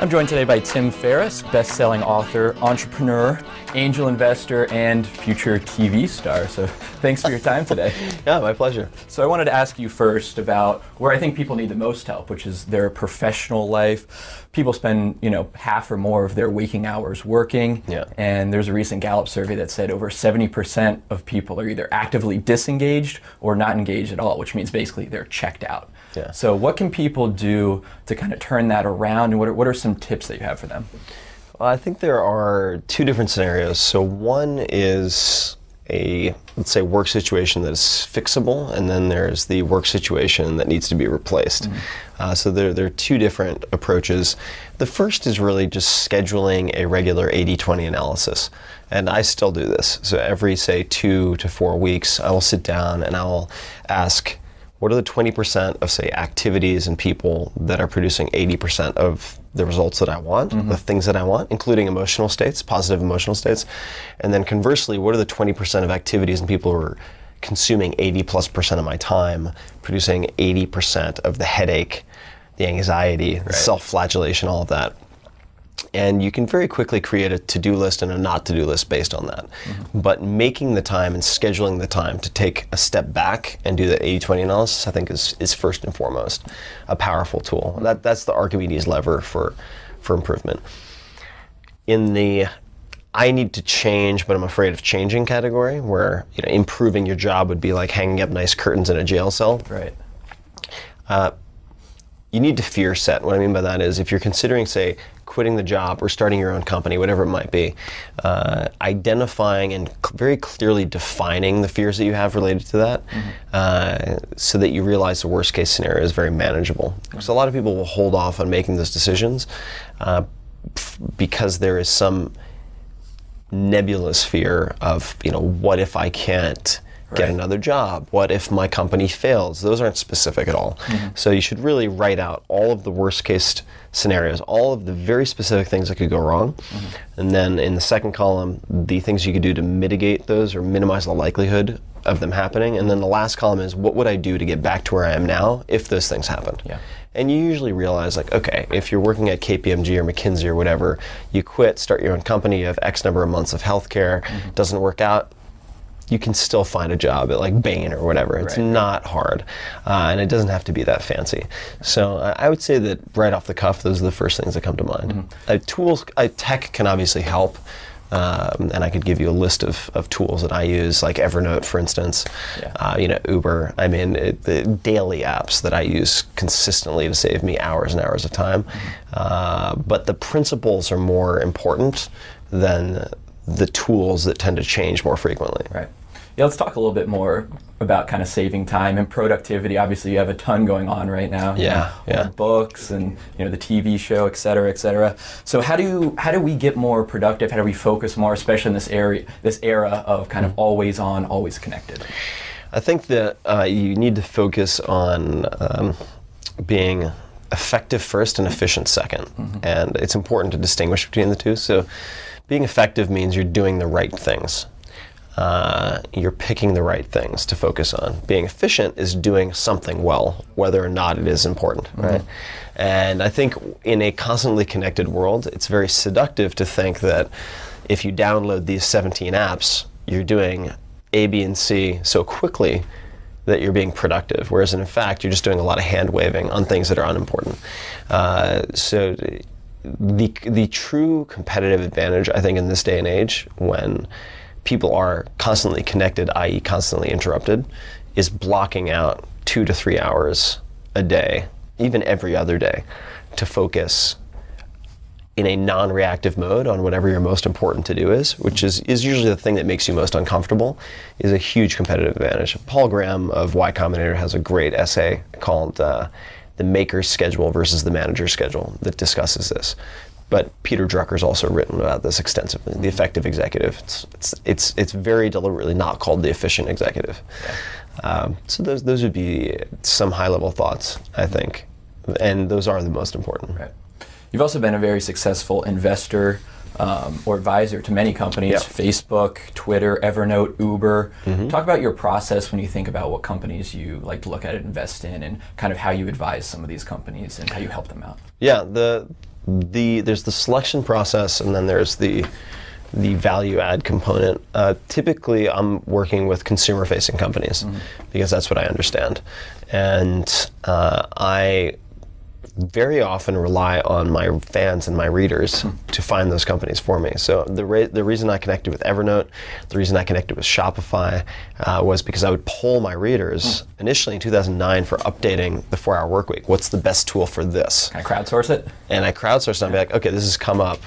I'm joined today by Tim Ferriss, best-selling author, entrepreneur, angel investor, and future TV star. So thanks for your time today. yeah, my pleasure. So I wanted to ask you first about where I think people need the most help, which is their professional life. People spend, you know, half or more of their waking hours working. Yeah. And there's a recent Gallup survey that said over 70% of people are either actively disengaged or not engaged at all, which means basically they're checked out. Yeah. So what can people do to kind of turn that around and what are, what are some tips that you have for them? Well, I think there are two different scenarios. So one is a let's say work situation that is fixable, and then there's the work situation that needs to be replaced. Uh, so there, there are two different approaches. The first is really just scheduling a regular 80-20 analysis. And I still do this. So every say two to four weeks, I will sit down and I will ask what are the 20% of say activities and people that are producing 80% of the results that I want, the mm-hmm. things that I want, including emotional states, positive emotional states, and then conversely, what are the 20% of activities and people who are consuming 80 plus percent of my time, producing 80% of the headache, the anxiety, the self-flagellation, all of that and you can very quickly create a to-do list and a not to-do list based on that. Mm-hmm. But making the time and scheduling the time to take a step back and do that 80-20 analysis, I think is, is first and foremost a powerful tool. That, that's the Archimedes lever for, for improvement. In the I need to change, but I'm afraid of changing category, where you know improving your job would be like hanging up nice curtains in a jail cell Right. Uh, you need to fear set. What I mean by that is if you're considering, say, quitting the job or starting your own company, whatever it might be, uh, identifying and c- very clearly defining the fears that you have related to that uh, so that you realize the worst case scenario is very manageable. Because a lot of people will hold off on making those decisions uh, f- because there is some nebulous fear of, you know, what if I can't get another job? What if my company fails? Those aren't specific at all. Mm-hmm. So you should really write out all of the worst case scenarios, all of the very specific things that could go wrong. Mm-hmm. And then in the second column, the things you could do to mitigate those or minimize the likelihood of them happening. And then the last column is what would I do to get back to where I am now if those things happened? Yeah. And you usually realize, like, okay, if you're working at KPMG or McKinsey or whatever, you quit, start your own company, you have X number of months of healthcare, mm-hmm. doesn't work out, you can still find a job at like Bain or whatever. It's Right. not hard, uh, and it doesn't have to be that fancy. So uh, I would say that right off the cuff, those are the first things that come to mind. Uh, tools, uh, tech can obviously help. Um, and I could give you a list of, of tools that I use, like Evernote, for instance. Yeah. Uh, you know, Uber. I mean, it, the daily apps that I use consistently to save me hours and hours of time. Uh, but the principles are more important than the tools that tend to change more frequently. Right. Yeah, let's talk a little bit more about kind of saving time and productivity. Obviously, you have a ton going on right now. you Yeah, know, yeah. Books and you know the TV show, et cetera, et cetera. So how do you, how do we get more productive? How do we focus more, especially in this area this era of kind of always on, always connected? I think that uh, you need to focus on um, being effective first and efficient 2nd And it's important to distinguish between the two. So, being effective means you're doing the right things. Uh, you're picking the right things to focus on. Being efficient is doing something well, whether or not it is important, right? And I think in a constantly connected world, it's very seductive to think that if you download these 17 apps, you're doing A, B, and C so quickly that you're being productive, whereas in fact you're just doing a lot of hand waving on things that are unimportant. Uh, so the the true competitive advantage, I think, in this day and age, when people are constantly connected, i.e., constantly interrupted, is blocking out two to three hours a day, even every other day, to focus in a non-reactive mode on whatever your most important to do is, which is, is usually the thing that makes you most uncomfortable, is a huge competitive advantage. Paul Graham of Y Combinator has a great essay called uh, "The Maker's Schedule versus the Manager's Schedule" that discusses this. But Peter Drucker's also written about this extensively. The effective executive. It's it's it's, it's very deliberately not called the efficient executive. Um, so those those would be some high-level thoughts, I think, and those are the most important. Right. You've also been a very successful investor um, or advisor to many companies Yeah. Facebook, Twitter, Evernote, Uber. Talk about your process when you think about what companies you like to look at and invest in, and kind of how you advise some of these companies and how you help them out. Yeah, the the there's the selection process, and then there's the the value add component. Uh, typically, I'm working with consumer facing companies because that's what I understand, and uh, I very often rely on my fans and my readers to find those companies for me. So the re- the reason I connected with Evernote, the reason I connected with Shopify, uh, was because I would poll my readers initially in 2009 for updating the four hour work week. What's the best tool for this? Kind of crowdsource it. and I crowdsource and I'd be like, okay, this has come up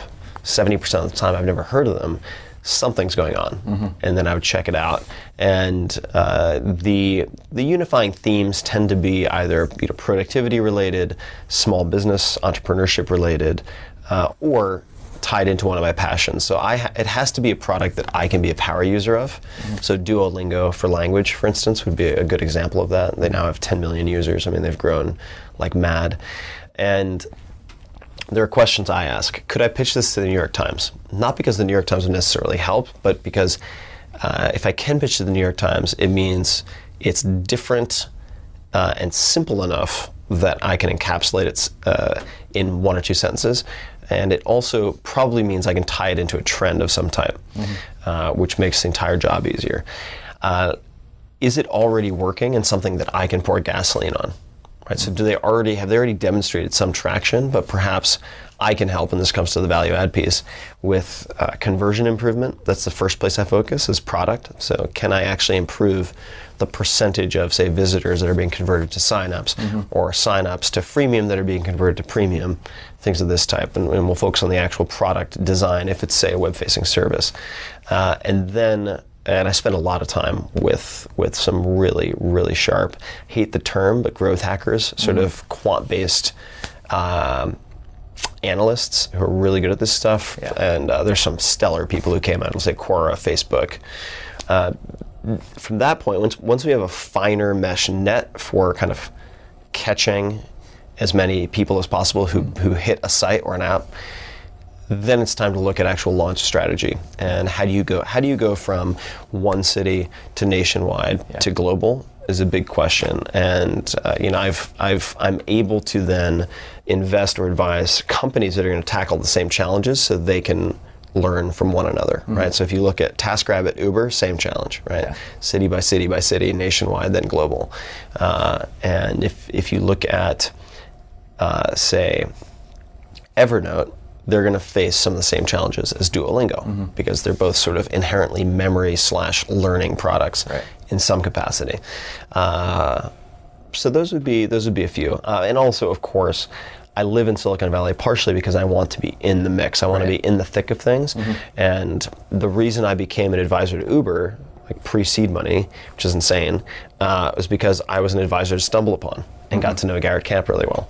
70% of the time. I've never heard of them. Something's going on, and then I would check it out. And uh, the the unifying themes tend to be either you know, productivity related, small business entrepreneurship related, uh, or tied into one of my passions. So I ha- it has to be a product that I can be a power user of. So Duolingo for language, for instance, would be a good example of that. They now have 10 million users. I mean, they've grown like mad, and there are questions I ask. Could I pitch this to the New York Times? Not because the New York Times would necessarily help, but because uh, if I can pitch to the New York Times, it means it's different uh, and simple enough that I can encapsulate it uh, in one or two sentences. And it also probably means I can tie it into a trend of some type, uh, which makes the entire job easier. Uh, is it already working and something that I can pour gasoline on? Right. So do they already have they already demonstrated some traction, but perhaps I can help, and this comes to the value add piece, with uh, conversion improvement. That's the first place I focus is product. So can I actually improve the percentage of say visitors that are being converted to signups, or signups to freemium that are being converted to premium, things of this type, and, and we'll focus on the actual product design if it's say a web-facing service, uh, and then and I spent a lot of time with with some really really sharp, hate the term, but growth hackers, sort of quant based. Um, analysts who are really good at this stuff, Yeah. and uh, there's some stellar people who came out and say Quora, Facebook. Uh, from that point, once once we have a finer mesh net for kind of catching as many people as possible who, who hit a site or an app, then it's time to look at actual launch strategy. And how do you go how do you go from one city to nationwide Yeah. to global is a big question. And uh, you know I've I've I'm able to then invest or advise companies that are going to tackle the same challenges so they can learn from one another right? So if you look at TaskRabbit Uber same challenge right? Yeah. city by city by city nationwide then global. Uh, and if if you look at uh, say Evernote, they're going to face some of the same challenges as Duolingo because they're both sort of inherently memory slash learning products Right. in some capacity. Uh, so those would be those would be a few, uh, and also of course. I live in Silicon Valley partially because I want to be in the mix. I want to be in the thick of things. And the reason I became an advisor to Uber, like pre-seed money, which is insane, uh, was because I was an advisor to StumbleUpon and got to know Garrett Camp really well.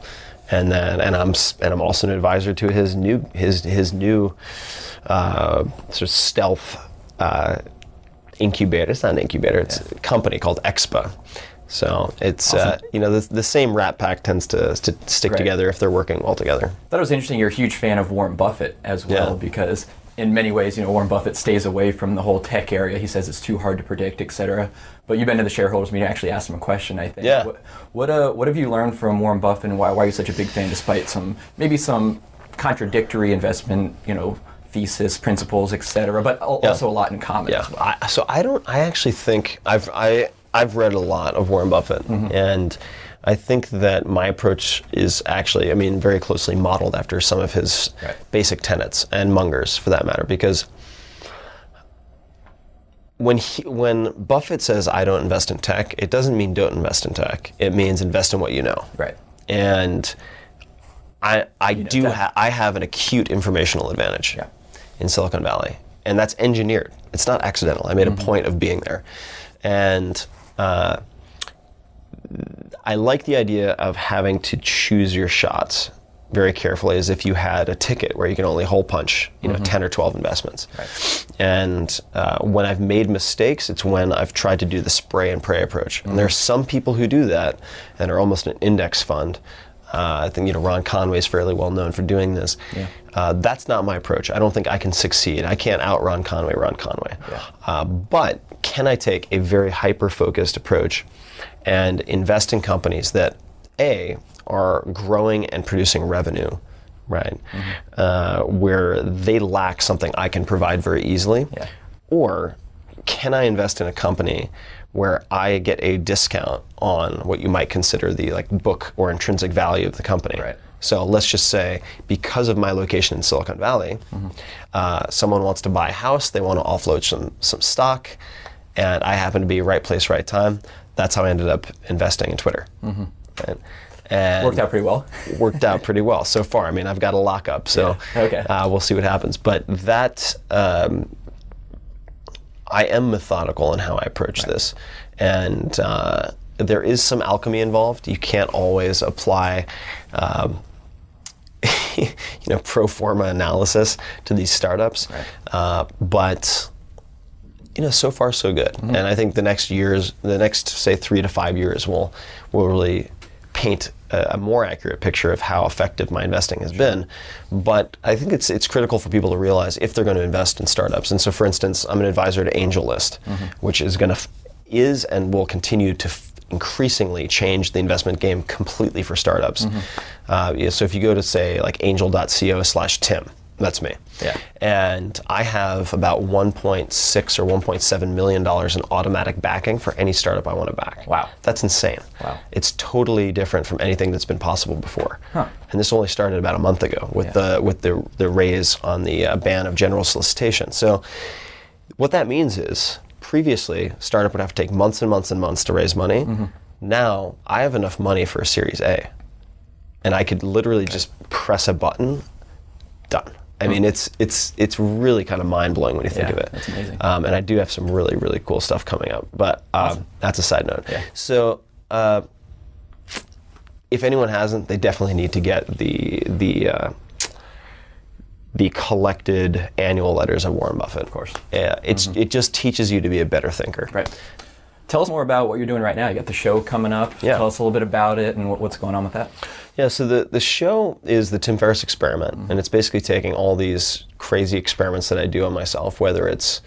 And then, and I'm and I'm also an advisor to his new his his new uh, sort of stealth uh, incubator. It's not an incubator. It's a company called Expa. So it's uh, you know the, the same Rat Pack tends to, to stick Right. together if they're working well together. I thought it was interesting. You're a huge fan of Warren Buffett as well Yeah. because in many ways, you know, Warren Buffett stays away from the whole tech area. He says it's too hard to predict, et cetera. But you've been to the shareholders meeting, actually asked him a question. I think. Yeah. What what, uh, what have you learned from Warren Buffett, and why, why are you such a big fan, despite some maybe some contradictory investment, you know, thesis, principles, et cetera, but al- Yeah. also a lot in common Yeah. well. I, so I don't. I actually think I've I I've read a lot of Warren Buffett, and I think that my approach is actually, I mean, very closely modeled after some of his Right. basic tenets and Munger's for that matter, because. When he, when Buffett says I don't invest in tech, it doesn't mean don't invest in tech. It means invest in what you know. Right. And I I know, do ha- I have an acute informational advantage Yeah. in Silicon Valley, and that's engineered. It's not accidental. I made a point of being there, and uh, I like the idea of having to choose your shots very carefully, as if you had a ticket where you can only hole punch, you know, ten or twelve investments. And uh, when I've made mistakes, it's when I've tried to do the spray and pray approach. And there are some people who do that and are almost an index fund. Uh, I think you know Ron Conway is fairly well known for doing this. Yeah. Uh, that's not my approach. I don't think I can succeed. I can't out Ron Conway, Ron Conway. Yeah. Uh, but can I take a very hyper focused approach and invest in companies that A, are growing and producing revenue right? Uh, where they lack something I can provide very easily, Yeah. or can I invest in a company where I get a discount on what you might consider the like book or intrinsic value of the company? Right. So let's just say, because of my location in Silicon Valley, uh, someone wants to buy a house, they want to offload some, some stock, and I happen to be right place, right time. That's how I ended up investing in Twitter. And, and Worked out pretty well. worked out pretty well so far. I mean, I've got a lockup, so Yeah, okay. uh, we'll see what happens. But that um, I am methodical in how I approach this, and uh, there is some alchemy involved. You can't always apply. Um, you know, pro forma analysis to these startups, Right. uh, but you know, so far so good. Mm-hmm. And I think the next years, the next say three to five years, will will really paint a, a more accurate picture of how effective my investing has been. But I think it's it's critical for people to realize if they're going to invest in startups. And so, for instance, I'm an advisor to AngelList, Mm-hmm. which is going to f- is and will continue to. F- increasingly change the investment game completely for startups. Mm-hmm. Uh, yeah, so if you go to say like angel.co slash Tim, that's me. Yeah. And I have about 1.6 or 1.7 million dollars in automatic backing for any startup I want to back. Wow. That's insane. Wow. It's totally different from anything that's been possible before. Huh. And this only started about a month ago with Yeah. the with the the raise on the uh, ban of general solicitation. So what that means is previously startup would have to take months and months and months to raise money. Mm-hmm. Now I have enough money for a series A. And I could literally just press a button, done. I mean, it's it's it's really kind of mind blowing when you think Yeah, of it. that's amazing. Um, and I do have some really really cool stuff coming up, but um, that's a side note. Yeah. So. Uh, if anyone hasn't, they definitely need to get the the uh, the collected annual letters of Warren Buffett. Of course. Yeah, it's it just teaches you to be a better thinker. Mm-hmm. Right. Tell us more about what you're doing right now. You got the show coming up. Yeah. Tell us a little bit about it and what, what's going on with that. Yeah, so the, the show is the Tim Ferriss experiment, and it's basically taking all these crazy experiments that I do on myself, whether it's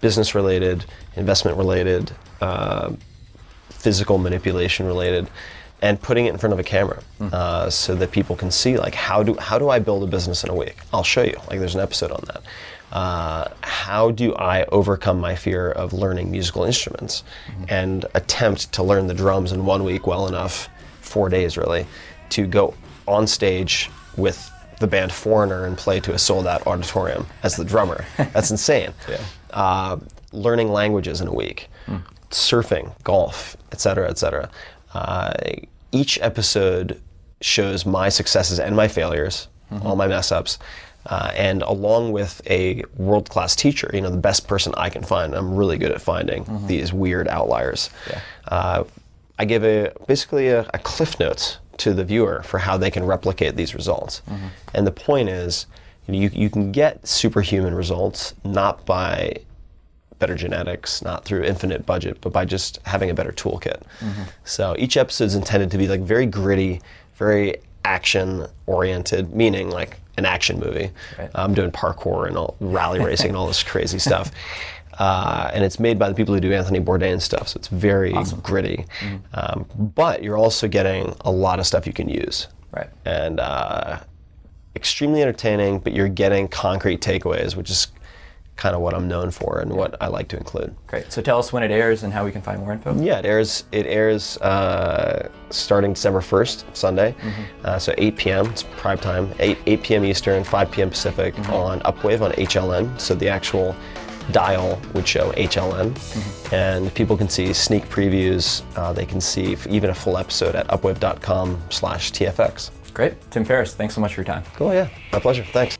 business related, investment related, uh, physical manipulation related, and putting it in front of a camera uh, so that people can see like how do how do I build a business in a week? I'll show you. Like there's an episode on that. Uh, how do I overcome my fear of learning musical instruments and attempt to learn the drums in one week well enough, four days really, to go on stage with the band Foreigner and play to a sold out auditorium as the drummer? That's insane. Yeah. Uh, learning languages in a week, surfing, golf, etc., etc. Uh, each episode shows my successes and my failures, all my mess ups, uh, and along with a world class teacher, you know, the best person I can find. I'm really good at finding these weird outliers. Yeah. Uh, I give a basically a, a cliff notes to the viewer for how they can replicate these results. And the point is, you, you can get superhuman results not by better genetics, not through infinite budget, but by just having a better toolkit. So each episode is intended to be like very gritty, very action oriented, meaning like an action movie. Right. I'm doing parkour and all, rally racing and all this crazy stuff. Uh, and it's made by the people who do Anthony Bourdain stuff, so it's very gritty. Um, but you're also getting a lot of stuff you can use Right. and uh, extremely entertaining, but you're getting concrete takeaways, which is kind of what I'm known for and what I like to include. Great. So tell us when it airs and how we can find more info. Yeah, it airs. It airs uh, starting December 1st, Sunday. Uh, so 8 p.m. It's prime time. 8 8 p.m. Eastern, 5 p.m. Pacific on Upwave on HLN. So the actual dial would show HLN, and people can see sneak previews. Uh, they can see even a full episode at upwave.com/tfx. Great. Tim Ferriss, thanks so much for your time. Cool. Yeah, my pleasure. Thanks.